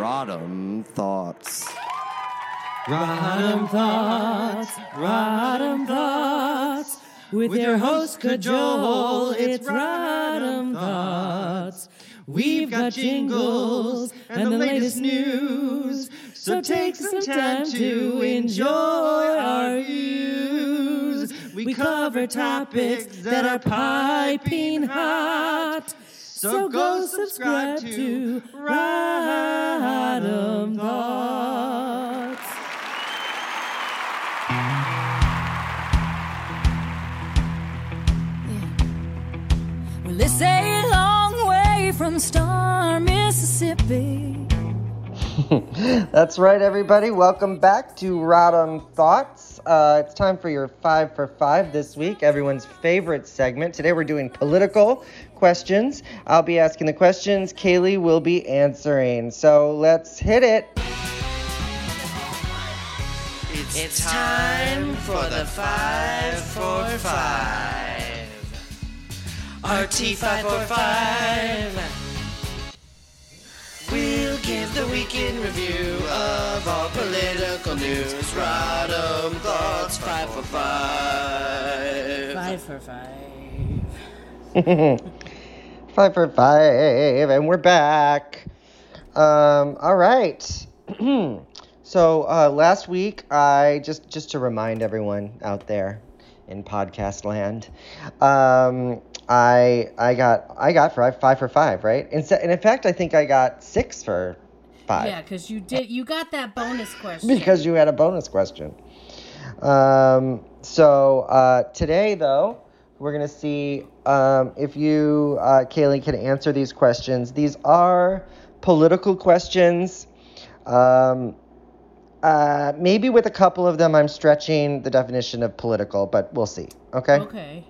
Rodham Thoughts. Rodham Thoughts, Rodham Thoughts. With your host, Kajol, it's Rodham Thoughts. We've got jingles and the latest news. So take some time to enjoy our views. We cover topics that are piping hot. So go subscribe to Rodham Thoughts. Well, it's a long way from Star, Mississippi. That's right, everybody. Welcome back to Rodham Thoughts. Uh, it's time for your five for five this week, everyone's favorite segment. Today we're doing political questions. I'll be asking the questions, Kaylee will be answering. So let's hit it. It's time for the five for five. RT545. We'll give the weekend review of all political news. Rodham thoughts five for five. Five for five. Five for five, and we're back. Um, all right. so uh, last week, I just just to remind everyone out there in podcast land, um, I I got I got five five for five, right? And, so, and in fact, I think I got six for five Yeah, because you did. You got that bonus question. because you had a bonus question. Um, so uh, today, though, we're gonna see um, if you, uh, Kaylee, can answer these questions. These are political questions. Um, uh, maybe with a couple of them, I'm stretching the definition of political, but we'll see. Okay. Okay.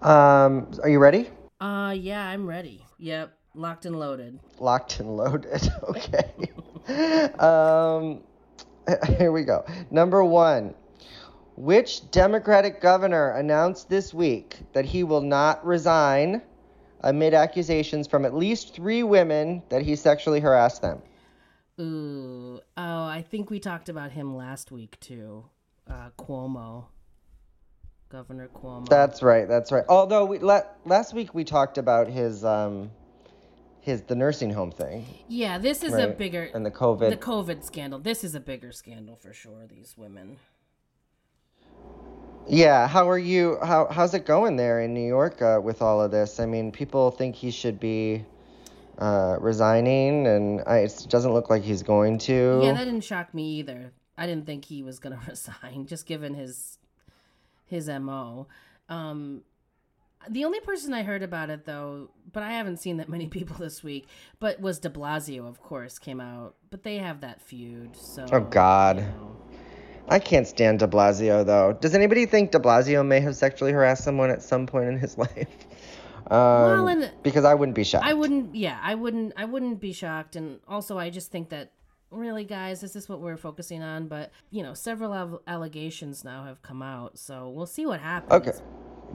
Um, are you ready? Uh, yeah, I'm ready. Yep, locked and loaded. Locked and loaded. okay. um, here we go. Number one. Which Democratic governor announced this week that he will not resign amid accusations from at least three women that he sexually harassed them? Ooh. Oh, I think we talked about him last week too. Uh, Cuomo. Governor Cuomo. That's right. That's right. Although we la- last week we talked about his um his the nursing home thing yeah, this is a bigger and the COVID. the COVID scandal. This is a bigger scandal for sure. These women. Yeah, how are you? How how's it going there in New York uh, with all of this? I mean, people think he should be uh, resigning, and I, it doesn't look like he's going to. Yeah, that didn't shock me either. I didn't think he was gonna resign, just given his his mo. Um, the only person I heard about it though, but I haven't seen that many people this week, but was De Blasio, of course, came out. But they have that feud, so. Oh, God. you know. I can't stand De Blasio though. Does anybody think De Blasio may have sexually harassed someone at some point in his life? Um, Well, and- because I wouldn't be shocked. I wouldn't. Yeah, I wouldn't. I wouldn't be shocked. And also, I just think that really, guys, this is what we're focusing on? But you know, several al- allegations now have come out, so we'll see what happens. Okay.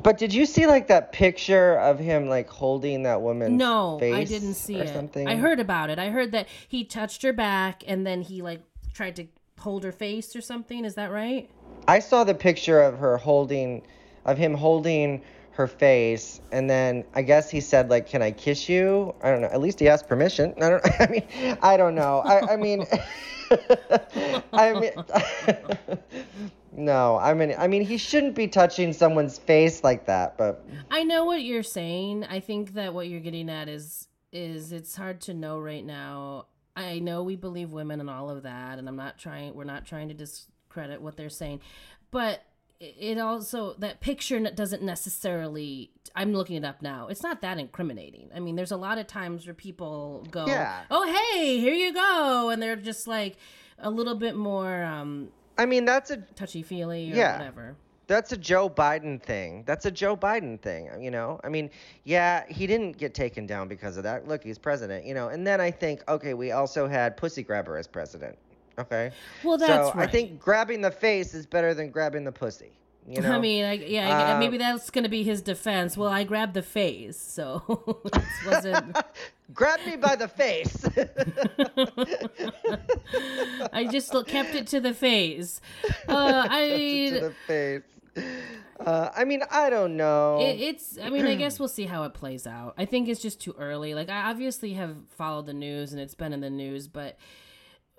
But did you see like that picture of him like holding that woman's No, face I didn't see or it. something? I heard about it. I heard that he touched her back and then he like tried to hold her face or something. Is that right? I saw the picture of her holding, of him holding her face, and then I guess he said like, "Can I kiss you?" I don't know. At least he asked permission. I don't. I mean, I don't know. I, I mean, I mean, no. I mean, I mean, he shouldn't be touching someone's face like that. But I know what you're saying. I think that what you're getting at is is it's hard to know right now. I know we believe women and all of that, and I'm not trying. We're not trying to discredit what they're saying, but it- also that picture doesn't necessarily. I'm looking it up now. It's not that incriminating. I mean, there's a lot of times where people go, Yeah. "Oh, hey, here you go," and they're just like a little bit more um, I mean, that's a touchy feely or Yeah. whatever. That's a Joe Biden thing. That's a Joe Biden thing, you know? I mean, yeah, he didn't get taken down because of that. Look, he's president, you know? And then I think, okay, we also had Pussy Grabber as president. Okay? Well, that's so right. I think grabbing the face is better than grabbing the pussy. You know? I mean, I, yeah, I- Uh, maybe that's going to be his defense. Well, I grabbed the face, so it wasn't. grabbed me by the face. I just kept it to the face. Uh, I to the face. Uh, I mean, I don't know. it, it's i mean i guess we'll see how it plays out. I think it's just too early. Like i obviously have followed the news and it's been in the news but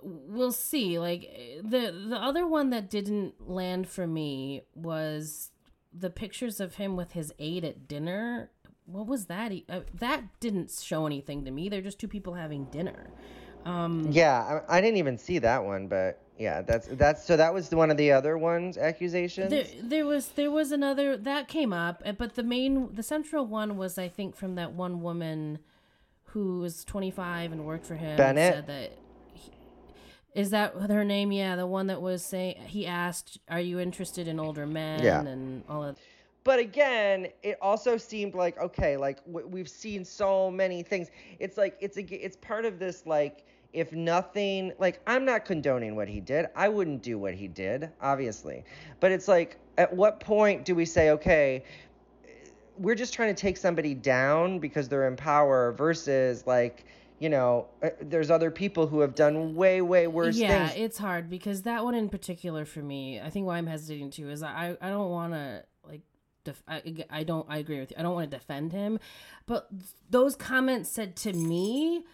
we'll see. Like the the other one that didn't land for me was the pictures of him with his aide at dinner. What was that uh, that didn't show anything to me. They're just two people having dinner. Yeah, I, I didn't even see that one, but yeah, that's that's so that was one of the other ones accusations. There, there was there was another that came up, uh, but the main the central one was I think from that one woman who was 25 and worked for him. Bennett? said that he- is that her name? Yeah, the one that was saying he asked, "Are you interested in older men?" Yeah. and all of. but again, it also seemed like okay, like w- we've seen so many things. It's like it's a it's part of this like if nothing like I'm not condoning what he did. I wouldn't do what he did, obviously. But it's like at what point do we say okay, we're just trying to take somebody down because they're in power versus like you know, uh, there's other people who have done way, way worse things. yeah, things. it's hard because that one in particular for me, I think why I'm hesitating too is I I don't want to like def- I, I don't I agree with you. I don't want to defend him, but those comments said to me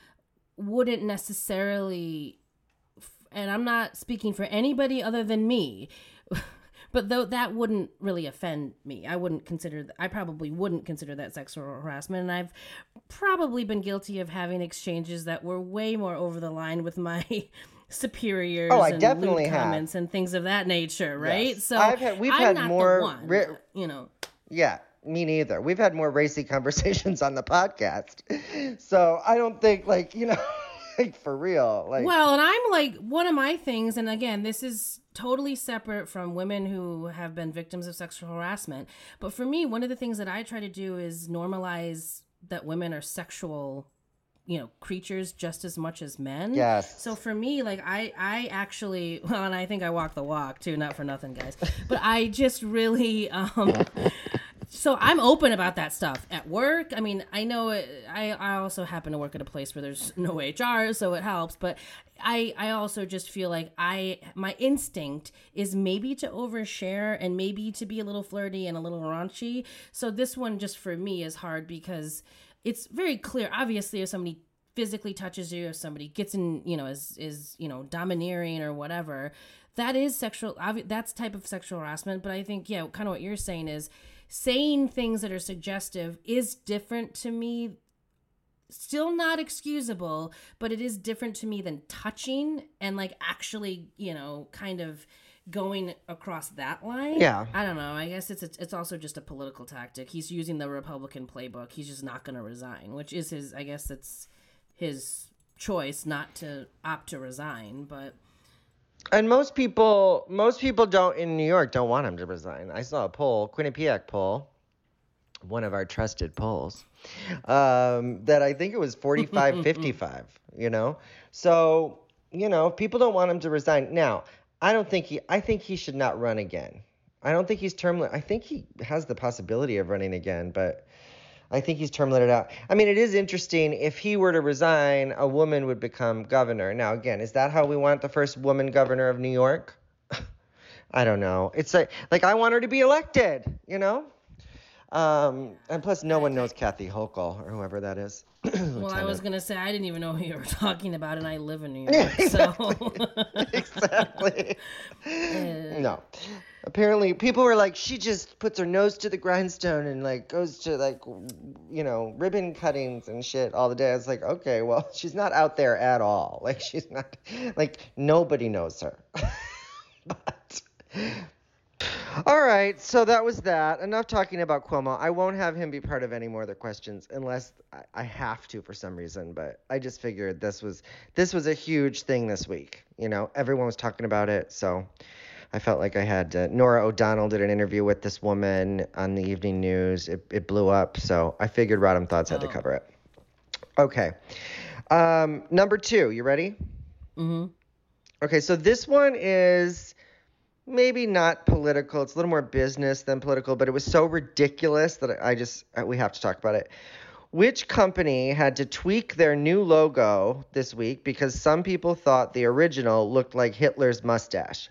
wouldn't necessarily and I'm not speaking for anybody other than me. But though that wouldn't really offend me, I wouldn't consider. I probably wouldn't consider that sexual harassment, and I've probably been guilty of having exchanges that were way more over the line with my superiors. Oh, I and definitely have. comments and things of that nature, right? Yes. So I've had- we've I'm had more one, ri- you know. Yeah, me neither. We've had more racy conversations on the podcast. So I don't think like, you know, like for real. Like Well, and I'm like one of my things, and again, this is totally separate from women who have been victims of sexual harassment. But for me, one of the things that I try to do is normalize that women are sexual, you know, creatures just as much as men. Yes. So for me, like I, I actually, well, and I think I walk the walk too, not for nothing, guys. But I just really, um, so I'm open about that stuff at work. I mean, I know it, I I also happen to work at a place where there's no HR, so it helps. But I I also just feel like I my instinct is maybe to overshare and maybe to be a little flirty and a little raunchy. So this one just for me is hard because it's very clear. Obviously, if somebody physically touches you, if somebody gets in, you know, is is you know domineering or whatever, that is sexual. That's type of sexual harassment. But I think yeah, kind of what you're saying is saying things that are suggestive is different to me. Still not excusable, but it is different to me than touching and like actually, you know, kind of going across that line. Yeah. I don't know. I guess it's a, it's also just a political tactic. He's using the Republican playbook. He's just not going to resign, which is his. I guess it's his choice not to opt to resign. But and most people most people don't in New York don't want him to resign. I saw a poll, Quinnipiac poll, one of our trusted polls, um, that I think it was 45 55, you know? So, you know, if people don't want him to resign. Now, I don't think he I think he should not run again. I don't think he's term I think he has the possibility of running again, but I think he's term limited out. I mean, it is interesting. If he were to resign, a woman would become governor. Now, again, is that how we want the first woman governor of New York? I don't know. It's like, like I want her to be elected, you know? Um, and plus, no one knows Kathy Hochul or whoever that is. well, I was gonna say I didn't even know who you were talking about, and I live in New York, so exactly. no. Apparently, people were like, she just puts her nose to the grindstone and like goes to like, you know, ribbon cuttings and shit all the day. I was like, okay, well, she's not out there at all. Like, she's not, like, nobody knows her. but. All right, so that was that. Enough talking about Cuomo. I won't have him be part of any more of the questions unless I- I have to for some reason. But I just figured this was this was a huge thing this week. You know, everyone was talking about it, so I felt like I had to. Norah O'Donnell did an interview with this woman on the evening news. It, it blew up, so I figured Rodham Thoughts had to cover it. Okay, um, number two. You ready? hmm Okay, so this one is maybe not political. It's a little more business than political, but it was so ridiculous that I just uh, we have to talk about it. Which company had to tweak their new logo this week because some people thought the original looked like Hitler's mustache?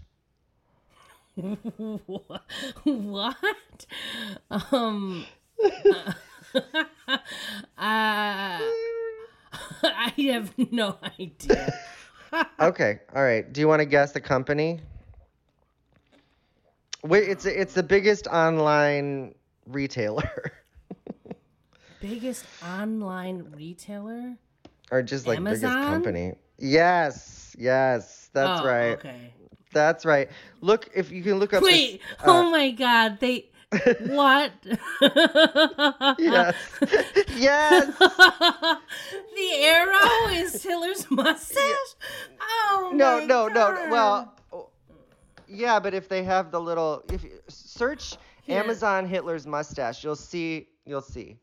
What? Um. uh, I have no idea. Okay, all right. Do you want to guess the company? Wait, it's it's the biggest online retailer, Biggest online retailer? or just like biggest Amazon? company. Yes, yes, that's Oh, right. Okay. That's right. Look, if you can look up. this- Wait. uh, oh my God. They. What? yes, yes. the arrow is Hitler's mustache? Oh No, my no, no. Well, yeah, but if they have the little, if you search Here. Amazon Hitler's mustache, you'll see, you'll see.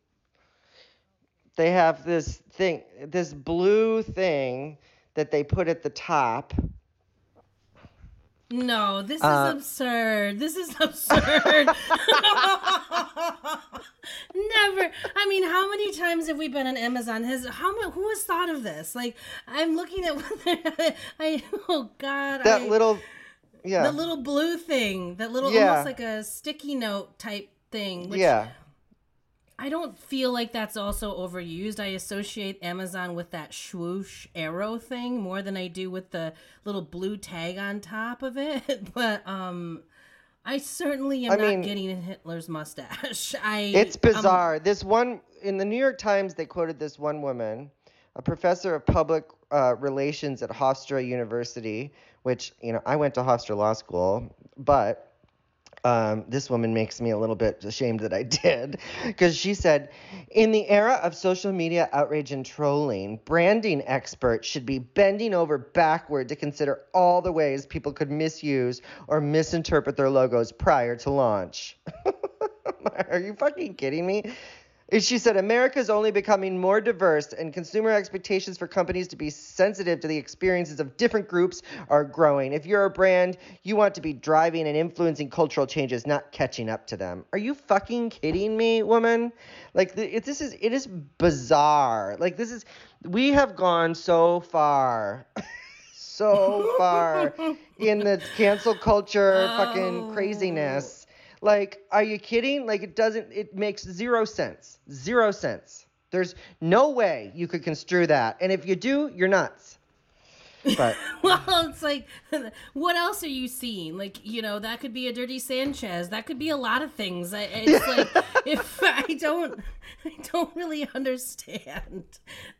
They have this thing, this blue thing that they put at the top. No, this is Uh, absurd. This is absurd. Never. I mean, how many times have we been on Amazon? Has how mu- who has thought of this? Like, I'm looking at what I. Oh God. That I, little, yeah, the little blue thing, that little Yeah. almost like a sticky note type thing. Which yeah. I don't feel like that's also overused. I associate Amazon with that swoosh arrow thing more than I do with the little blue tag on top of it. But um I certainly am I not getting Hitler's mustache. I It's um, bizarre. this one in the New York Times, they quoted this one woman, a professor of public uh, relations at Hofstra University, which you know I went to Hofstra Law School, but um, this woman makes me a little bit ashamed that I did, because she said, in the era of social media outrage and trolling, branding experts should be bending over backward to consider all the ways people could misuse or misinterpret their logos prior to launch. Are you fucking kidding me? She said America is only becoming more diverse, and consumer expectations for companies to be sensitive to the experiences of different groups are growing. If you're a brand, you want to be driving and influencing cultural changes, not catching up to them. Are you fucking kidding me, woman? Like it, this is it is bizarre. Like this is we have gone so far. so far in the cancel culture fucking oh. craziness. Like, are you kidding? Like, it doesn't, it makes zero sense. Zero sense. There's no way you could construe that. And if you do, you're nuts. But Well, it's like, what else are you seeing? Like, you know, that could be a dirty Sanchez. That could be a lot of things. I, it's like, if I don't, I don't really understand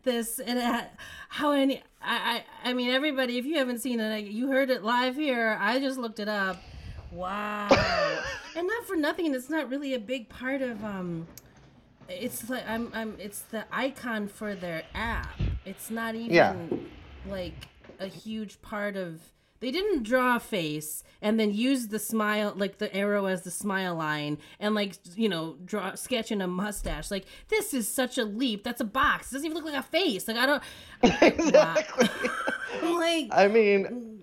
this and uh, how any. I, I, I mean, everybody, if you haven't seen it, you heard it live here. I just looked it up. Wow, and not for nothing. It's not really a big part of um. It's like I'm, I'm. It's the icon for their app. It's not even Yeah. like a huge part of they didn't draw a face and then use the smile like the arrow as the smile line and like you know draw sketching a mustache like this is such a leap that's a box it doesn't even look like a face like i don't exactly. I'm like I mean,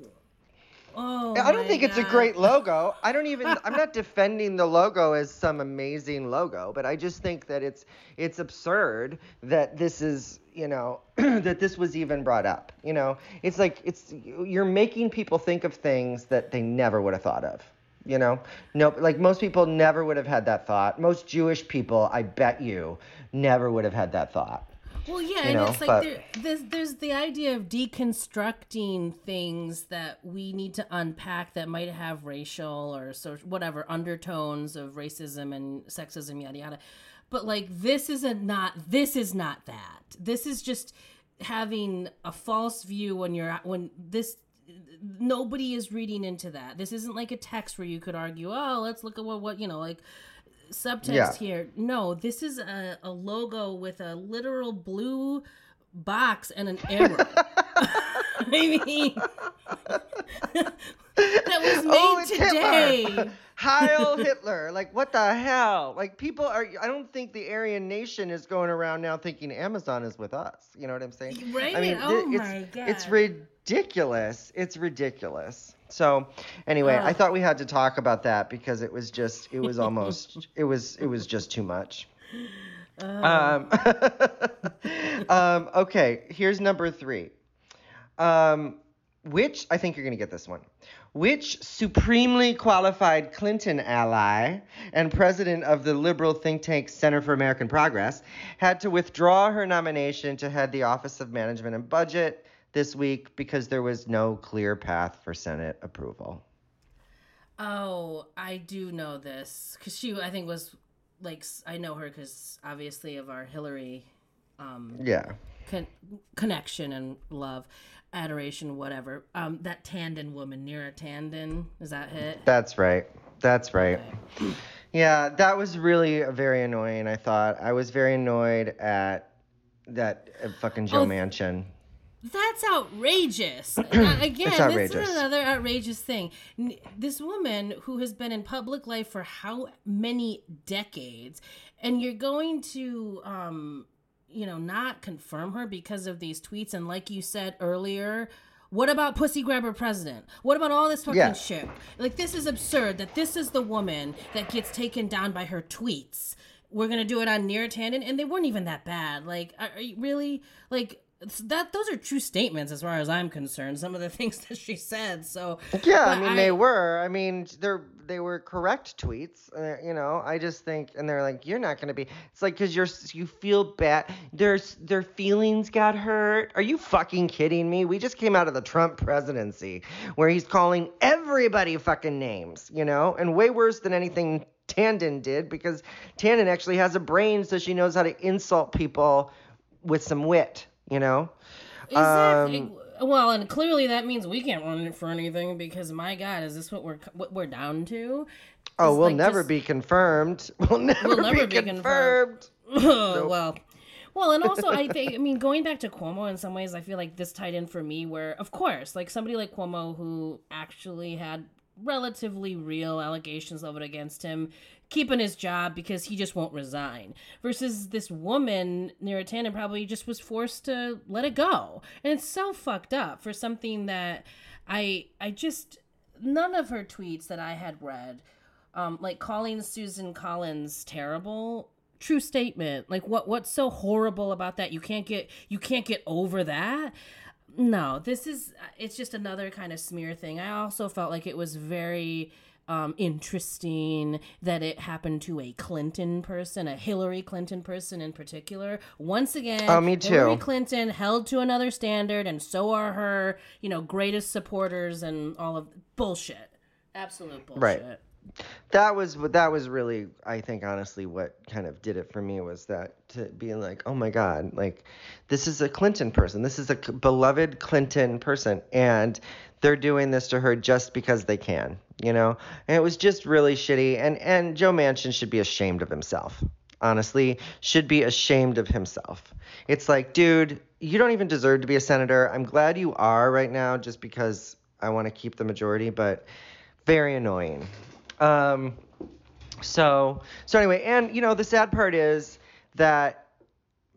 oh I don't think it's a great logo. I don't even I'm not defending the logo as some amazing logo, but I just think that it's it's absurd that this is, you know, that this was even brought up. You know, it's like it's you're making people think of things that they never would have thought of. You know, no, like most people never would have had that thought. Most Jewish people, I bet you, never would have had that thought. Well, yeah, you and it's like but- there, there's there's the idea of deconstructing things that we need to unpack that might have racial or so whatever undertones of racism and sexism, yada yada. But like this is a not this is not that. This is just having a false view when you're when this nobody is reading into that. This isn't like a text where you could argue, oh, let's look at what what you know like subtext Yeah. here. No, this is a, a logo with a literal blue box and an arrow. I mean, that was oh, made Oh, today. Hitler. Heil Hitler. Like, what the hell? Like, people are, I don't think the Aryan nation is going around now thinking Amazon is with us. You know what I'm saying? Right? I mean, Oh it's, my it's God. ridiculous. It's ridiculous. So, anyway, I thought we had to talk about that because it was just, it was almost, it was, it was just too much. Um, um, okay, here's number three. Um, which, I think you're going to get this one. Which supremely qualified Clinton ally and president of the liberal think tank Center for American Progress had to withdraw her nomination to head the Office of Management and Budget this week because there was no clear path for Senate approval? Oh, I do know this because she, I think, was like I know her because obviously of our Hillary um, Yeah. con- connection and love, adoration, whatever. Um, that Tanden woman, Neera Tanden, is that it? That's right. That's right. Yeah, that was really very annoying. I thought I was very annoyed at that uh, fucking Joe Oh, Manchin. That's outrageous. Again, It's this is another outrageous thing. This woman who has been in public life for how many decades, and you're going to, um, you know, not confirm her because of these tweets. And like you said earlier, what about pussy grabber president? What about all this fucking Yeah. shit? Like this is absurd. That this is the woman that gets taken down by her tweets. We're gonna do it on Neera Tanden, and they weren't even that bad. Like, are, are you really like? That those are true statements as far as I'm concerned. Some of the things that she said. So Yeah, I mean they were. I mean they're they were correct tweets. Uh, you know, I just think, and they're like, you're not gonna be. It's like because you're you feel bad. There's their feelings got hurt. Are you fucking kidding me? We just came out of the Trump presidency where he's calling everybody fucking names. You know, and way worse than anything Tanden did because Tanden actually has a brain, so she knows how to insult people with some wit. You know. Is that, Um, well, and clearly that means we can't run it for anything because my God, is this what we're what we're down to? Oh, we'll like never just- be confirmed. We'll never, never be, be confirmed. confirmed. well, well, and also I think I mean going back to Cuomo in some ways, I feel like this tied in for me where, of course, like somebody like Cuomo who actually had relatively real allegations leveled against him keeping his job because he just won't resign versus this woman Neera probably just was forced to let it go and it's so fucked up for something that I I just none of her tweets that I had read um, like calling Susan Collins terrible. True statement. Like what what's so horrible about that? You can't get you can't get over that. No, this is it's just another kind of smear thing. I also felt like it was very um, interesting that it happened to a Clinton person, a Hillary Clinton person in particular. Once again, Oh, me Hillary. Clinton held to another standard, and so are her, you know, greatest supporters and all of bullshit. Absolute bullshit. Right. That was what that was really I think honestly what kind of did it for me was that to being like oh my god like this is a Clinton person. This is a beloved Clinton person and they're doing this to her just because they can you know? And it was just really shitty and and Joe Manchin should be ashamed of himself. Honestly should be ashamed of himself. It's like dude you don't even deserve to be a senator. I'm glad you are right now just because I want to keep the majority but very annoying um, so so anyway, and you know the sad part is that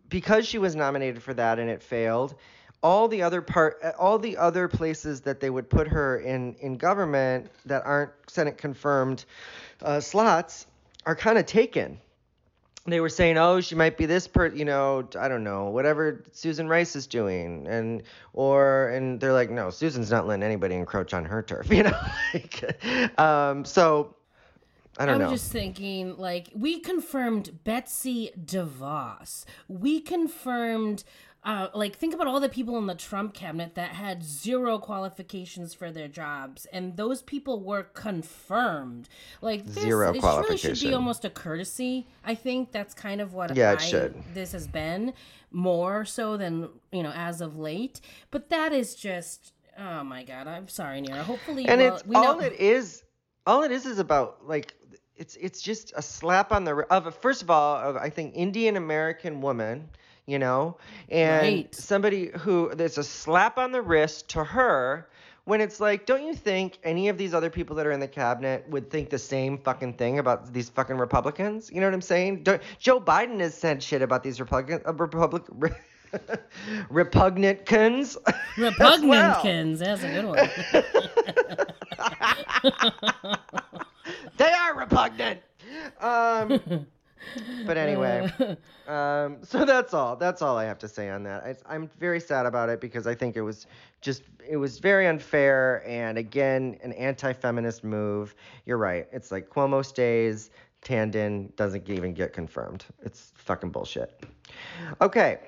because she was nominated for that and it failed, all the other part all the other places that they would put her in in government that aren't Senate confirmed uh, slots are kind of taken. They were saying, "Oh, she might be this per, you know, I don't know, whatever Susan Rice is doing," and or and they're like, "No, Susan's not letting anybody encroach on her turf," you know. like, um, so I I don't was know. just thinking, like, we confirmed Betsy DeVos. We confirmed, uh, like, think about all the people in the Trump cabinet that had zero qualifications for their jobs, and those people were confirmed. Like, this, Zero it really should be almost a courtesy. I think that's kind of what Yeah, it I- should. This has been more so than you know as of late, but that is just. Oh my God! I'm sorry, Neera. Hopefully, and well, it's we all know, it is all it is is about like it's it's just a slap on the of a, first of all of i think indian american woman you know and Right. somebody who there's a slap on the wrist to her when it's like don't you think any of these other people that are in the cabinet would think the same fucking thing about these fucking republicans you know what i'm saying don't, joe biden has said shit about these republican uh, republic repugnantcans as well. That's a good one. they are repugnant. Um, But anyway, um, so that's all. That's all I have to say on that. I, I'm very sad about it because I think it was just it was very unfair and again an anti-feminist move. You're right. It's like Cuomo stays, Tanden doesn't even get confirmed. It's fucking bullshit. Okay.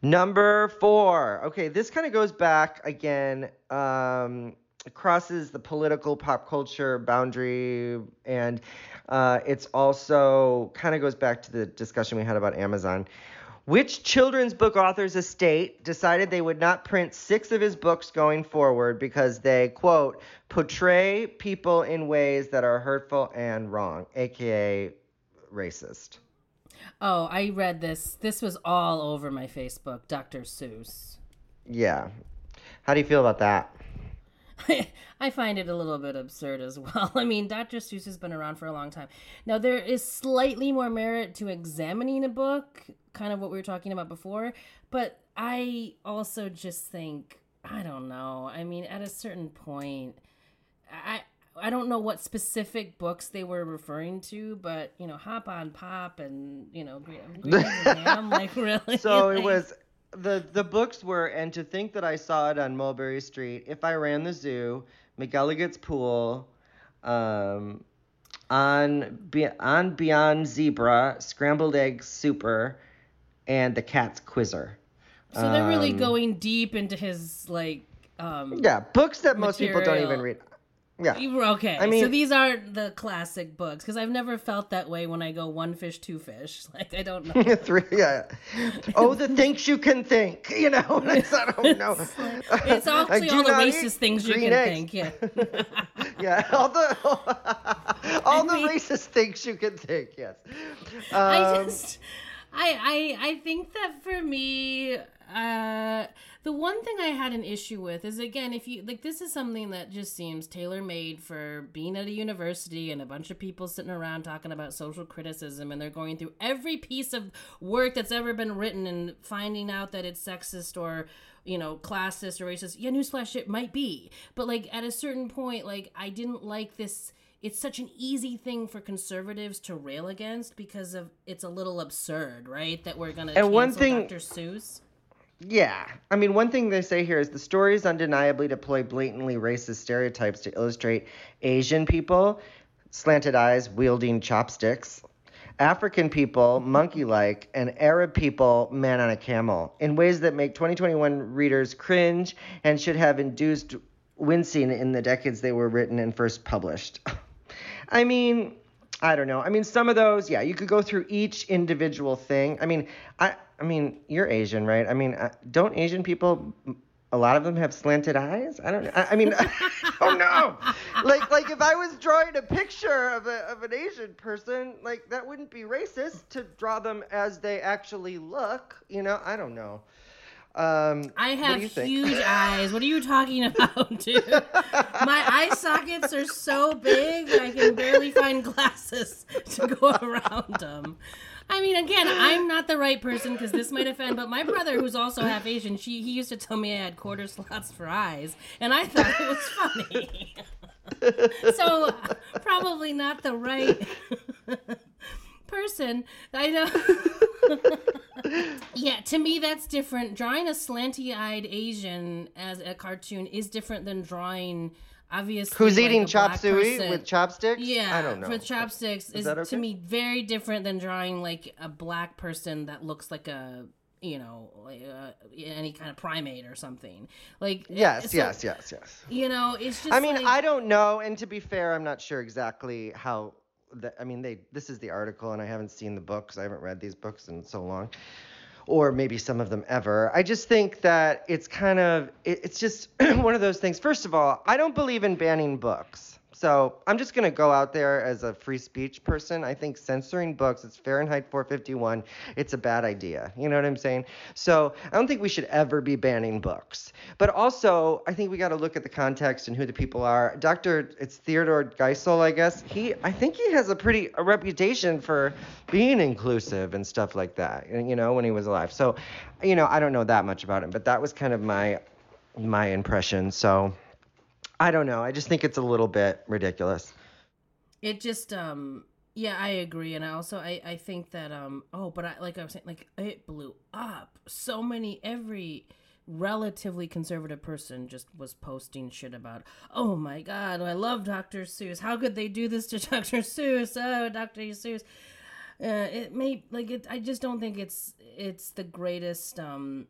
Number four. Okay, this kind of goes back again. Um, crosses the political pop culture boundary and uh, it's also kind of goes back to the discussion we had about amazon which children's book author's estate decided they would not print six of his books going forward because they quote portray people in ways that are hurtful and wrong aka racist Oh, I read this. This was all over my Facebook, Dr. Seuss. yeah how do you feel about that I find it a little bit absurd as well. I mean, Dr. Seuss has been around for a long time. Now, there is slightly more merit to examining a book, kind of what we were talking about before, but I also just think, I don't know. I mean, at a certain point, I. I don't know what specific books they were referring to, but you know, Hop on Pop and you know, Green, Green Eggs like really. So it was the the books were and to think that I saw it on Mulberry Street. If I ran the zoo, McElligot's pool, um, on Be- on Beyond Zebra, Scrambled Eggs Super, and the Cat's Quizzer. So they're really Um, going deep into his like um Yeah, books that most people don't even read. Yeah. You were- Okay, I mean- so these are the classic books because I've never felt that way when I go one fish, two fish. Like I don't know. Three, yeah. Oh, the things you can think, you know. It's, I don't know. It's I actually all the racist things you can eggs. think. Yeah. Yeah, all the all the mean- racist things you can think. Yes. I Um, just, I, I, I think that for me, uh, the one thing I had an issue with is again, if you like, this is something that just seems tailor made for being at a university and a bunch of people sitting around talking about social criticism, and they're going through every piece of work that's ever been written and finding out that it's sexist or you know, classist or racist. Yeah, newsflash, it might be. But like at a certain point, like I didn't like this. It's such an easy thing for conservatives to rail against because of it's a little absurd, right? That we're gonna And one thing- Dr. Seuss. Yeah. I mean, one thing they say here is the stories undeniably deploy blatantly racist stereotypes to illustrate Asian people, slanted eyes, wielding chopsticks, African people, monkey like, and Arab people, man on a camel, in ways that make 2021 readers cringe and should have induced wincing in the decades they were written and first published. I mean, I don't know. I mean, some of those, yeah, you could go through each individual thing. I mean, I, I mean, you're Asian, right? I mean, uh, don't Asian people? A lot of them have slanted eyes. I don't know. I, I mean, oh no! Like, like if I was drawing a picture of a of an Asian person, like that wouldn't be racist to draw them as they actually look. You know, I don't know. Um, I have huge eyes. What are you talking about, dude? My eye sockets are so big I can barely find glasses to go around them. I mean, again, I'm not the right person because this might offend, but my brother, who's also half Asian, she he used to tell me I had quarter slots for eyes, and I thought it was funny. so probably not the right person. I know. yeah, to me that's different. Drawing a slanty-eyed Asian as a cartoon is different than drawing obviously Who's like, eating chop suey person. with chopsticks? Yeah, I don't know. For chopsticks is, that to me very different than drawing like a black person that looks like a you know like, uh, any kind of primate or something. Like Yes, so, yes, yes, yes. You know, it's just. I mean, like, I don't know, and to be fair, I'm not sure exactly how. The, I mean, they. This is the article, and I haven't seen the books. I haven't read these books in so long, or maybe some of them ever. I just think that it's kind of. It, it's just one of those things. First of all, I don't believe in banning books. So I'm just gonna go out there as a free speech person. I think censoring books, it's Fahrenheit 451. It's a bad idea. You know what I'm saying? So I don't think we should ever be banning books. But also, I think we got to look at the context and who the people are. Dr. It's Theodore Geisel, I guess. He, I think he has a pretty a reputation for being inclusive and stuff like that. You know, when he was alive. So, you know, I don't know that much about him, but that was kind of my my impression. So. I don't know. I just think it's a little bit ridiculous. it just um Yeah, I agree, and I also I I think that um oh, but I like I was saying like it blew up. So many every relatively conservative person just was posting shit about oh my god i love dr seuss how could they do this to dr seuss oh dr seuss uh, it may like it i just don't think it's it's the greatest um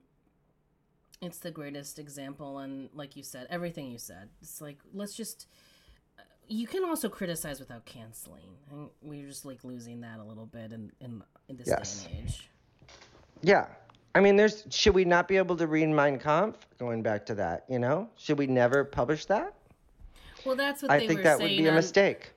it's the greatest example and like you said everything you said it's like let's just you can also criticize without canceling and we're just like losing that a little bit in in, in this Yes. day and age Yeah. I mean, there's should we not be able to read Mein Kampf? Going back to that, you know, should we never publish that? well that's what I they think were that would be a on- mistake.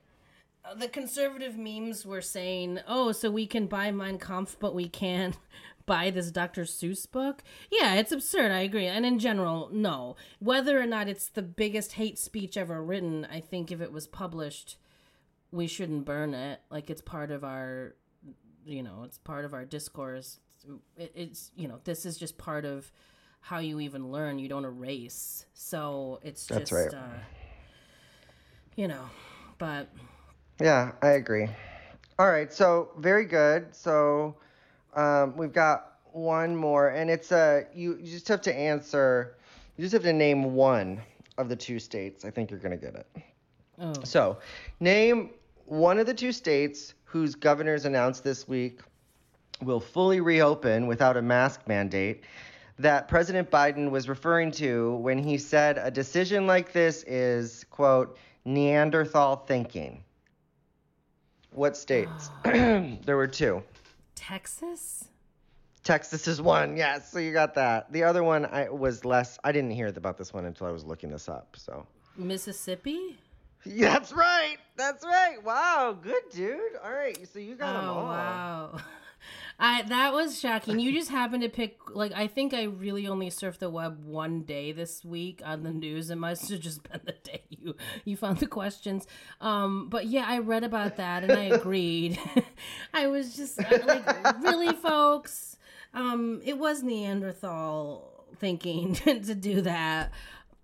the conservative memes were saying, "Oh, so we can buy Mein Kampf, but we can't buy this Dr. Seuss book." Yeah, it's absurd. I agree. And in general, no. Whether or not it's the biggest hate speech ever written, I think if it was published, we shouldn't burn it. Like it's part of our, you know, it's part of our discourse. It's you know, this is just part of how you even learn. You don't erase. So it's That's just, right. uh, you know, but. Yeah, I agree. All right, so very good. So um, we've got one more, and it's a you, you just have to answer. You just have to name one of the two states. I think you're gonna get it. Oh. So, name one of the two states whose governors announced this week will fully reopen without a mask mandate that President Biden was referring to when he said a decision like this is, quote, Neanderthal thinking. What states? there were two. Texas? Texas is one, yes. So you got that. The other one I was less. I didn't hear about this one until I was looking this up. So Mississippi? that's right. That's right. Wow, good dude. All right, so you got them oh all. wow. I that was shocking. You just happened to pick like I think I really only surfed the web one day this week on the news. It must have just been the day you you found the questions. Um, but yeah, I read about that and I agreed. I was just uh, like, really, folks. Um, it was Neanderthal thinking to do that.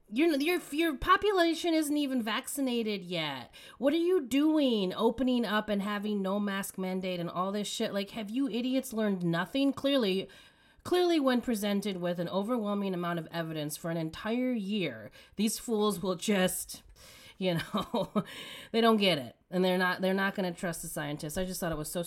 Your your your population isn't even vaccinated yet. What are you doing? Opening up and having no mask mandate and all this shit. Like, have you idiots learned nothing? Clearly, clearly, when presented with an overwhelming amount of evidence for an entire year, these fools will just, you know, they don't get it, and they're not they're not going to trust the scientists. I just thought it was so.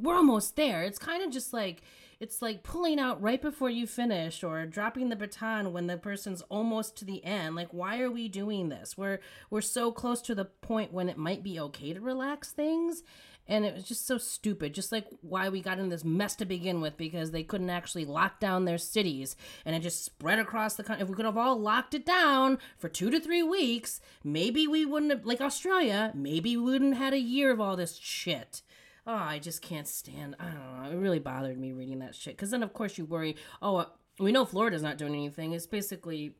We're almost there. It's kind of just like it's like pulling out right before you finish or dropping the baton when the person's almost to the end. Like why are we doing this? We're we're so close to the point when it might be okay to relax things. And it was just so stupid just like why we got in this mess to begin with because they couldn't actually lock down their cities. And it just spread across the country if we could have all locked it down for two to three weeks maybe we wouldn't have like australia maybe we wouldn't have had a year of all this shit Oh, I just can't stand. I don't know. It really bothered me reading that shit. Because then, of course, you worry. Oh, uh, we know Florida's not doing anything. It's basically,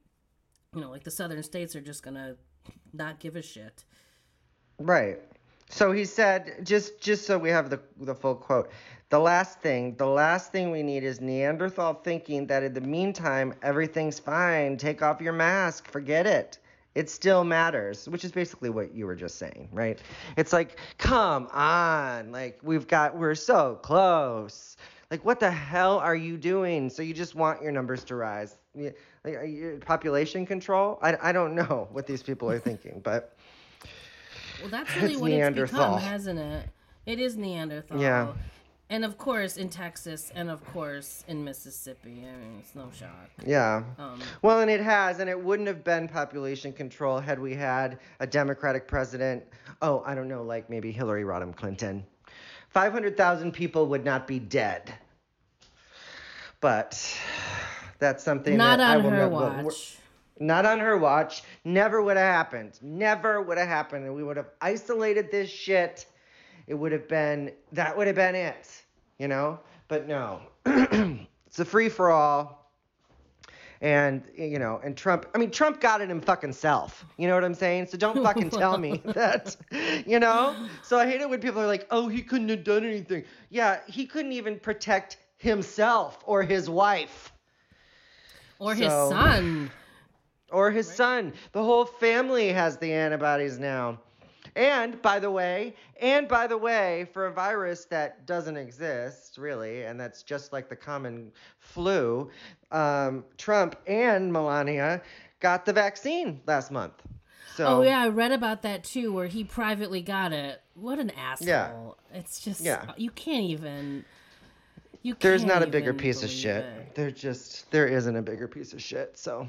you know, like the southern states are just gonna not give a shit. Right. So he said, just just so we have the the full quote. The last thing, the last thing we need is Neanderthal thinking that in the meantime everything's fine. Take off your mask. Forget it. It still matters, which is basically what you were just saying, right? It's like, come on, like we've got, we're so close. Like, what the hell are you doing? So you just want your numbers to rise? Like, you, population control? I, I don't know what these people are thinking, but Well, that's really It's what it's Neanderthal. become, hasn't it? It is Neanderthal. Yeah. And of course in Texas, and of course in Mississippi. I mean, it's no shock. Yeah. Um, Well, and it has, and it wouldn't have been population control had we had a Democratic president. Oh, I don't know, like maybe Hillary Rodham Clinton. 500,000 people would not be dead. But that's something not that I on will her never- watch. Not on her watch. Never would have happened. Never would have happened. And we would have isolated this shit. It would have been, that would have been it, you know? But no. it's a free for all. And, you know, and Trump, I mean, Trump got it him fucking self. You know what I'm saying? So don't fucking tell me that, you know? So I hate it when people are like, oh, he couldn't have done anything. Yeah, he couldn't even protect himself or his wife Or his son. or his son. The whole family has the antibodies now. And by the way, and by the way, for a virus that doesn't exist really, and that's just like the common flu, um, Trump and Melania got the vaccine last month. So Oh yeah, I read about that too, where he privately got it. What an asshole! Yeah. It's just Yeah. you can't even. You there's can't not a bigger piece of shit. it. There just there isn't a bigger piece of shit. So,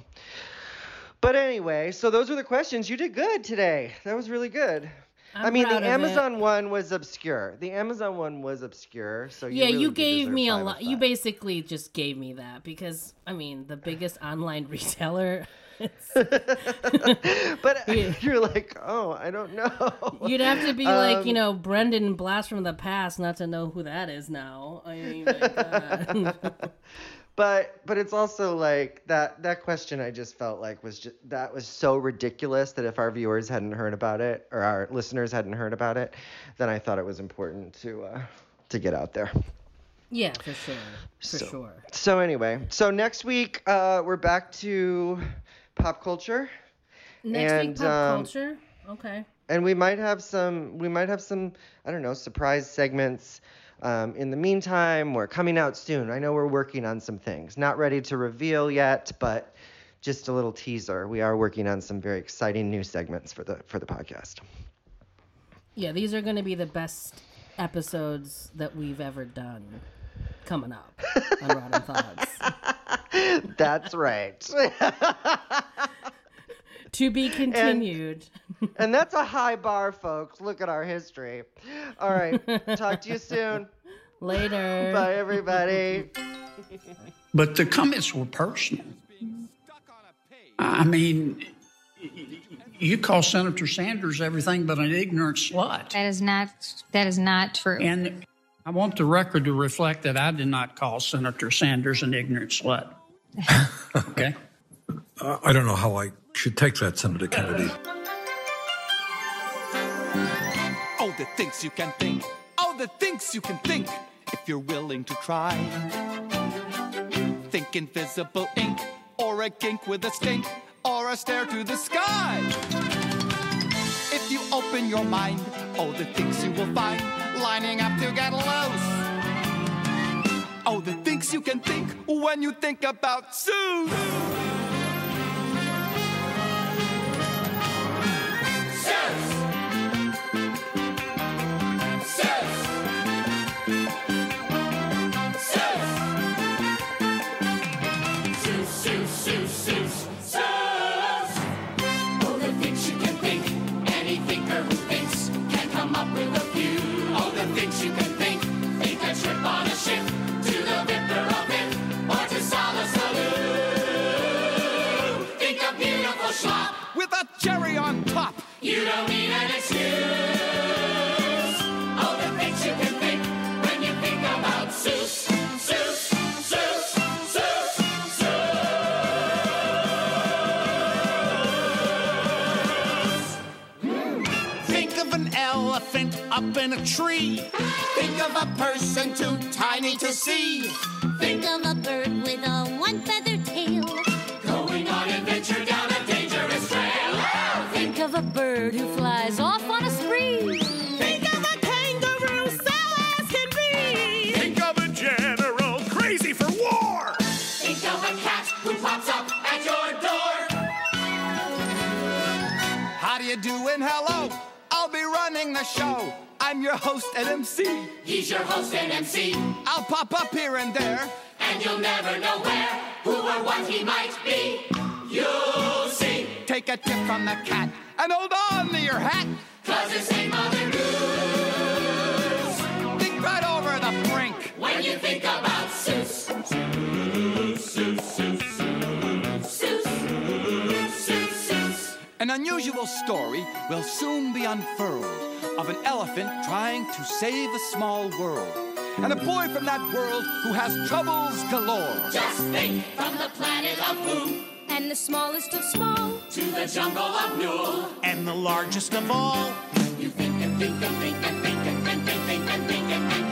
but anyway, so those were the questions. You did good today. That was really good. i I'm mean, the of it. Amazon one was obscure. The Amazon one was obscure. So you yeah, really you gave me a lot. You basically just gave me that because I mean, the biggest online retailer. But you're like, oh, I don't know. you'd have to be like, you Um, know, Brendan Blast from the past not to know who that is now. I mean. But but it's also like that that question I just felt like was just that was so ridiculous that if our viewers hadn't heard about it or our listeners hadn't heard about it, then I thought it was important to uh, to get out there. yeah, for sure, for So- sure. So anyway, so next week uh, we're back to pop culture, Next and, week, pop um, culture. Okay. and we might have some we might have some I don't know surprise segments. Um, in the meantime, we're coming out soon. I know we're working on some things. Not ready to reveal yet, but just a little teaser. We are working on some very exciting new segments for the for the podcast. Yeah, these are going to be the best episodes that we've ever done coming up on Rotten Thoughts. That's right. To be continued. and that's a high bar, folks. Look at our history. All right. Talk to you soon. Later. Bye, everybody. But the comments were personal. I mean, y- y- you call Senator Sanders everything but an ignorant slut. That is not that is not true. And I want the record to reflect that I did not call Senator Sanders an ignorant slut. Okay? Uh, I don't know how I should take that, Senator Kennedy. Things you can think. Oh, the things you can think if you're willing to try. Think invisible ink, or a gink with a stink, or a stare to the sky. If you open your mind, oh, the things you will find lining up to get loose. Oh, the things you can think when you think about Seuss. Elephant up in a tree. Think of a person too tiny to see. Think of a bird with a one feather tail. Going on adventure down a dangerous trail. Think of a bird who flies off on a spree. Think of a kangaroo, so as can be. Think of a general crazy for war. Think of a cat who pops up at your door. How do you do and hello? Running the show. I'm your host and MC. He's your host and MC, I'll pop up here and there. and you'll never know where, who or what he might be. You'll see, Take a tip from the cat and hold on to your hat. cause this ain't Mother Goose. Think right over the brink. When you think about unusual story will soon be unfurled of an elephant trying to save a small world. And a boy from that world who has troubles galore. Just think from the planet of Boo And the smallest of small. To the jungle of Nool. And the largest of all. You think and think and think and think and think and think and think and think.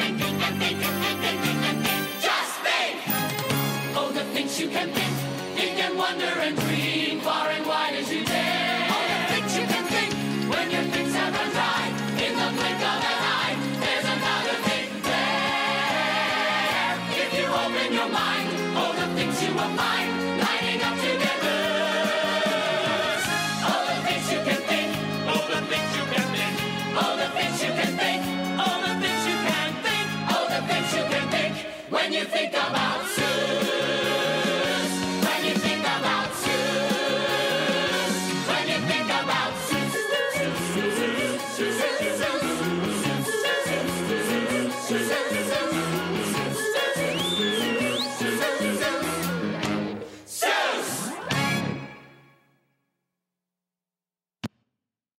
you think about Seuss.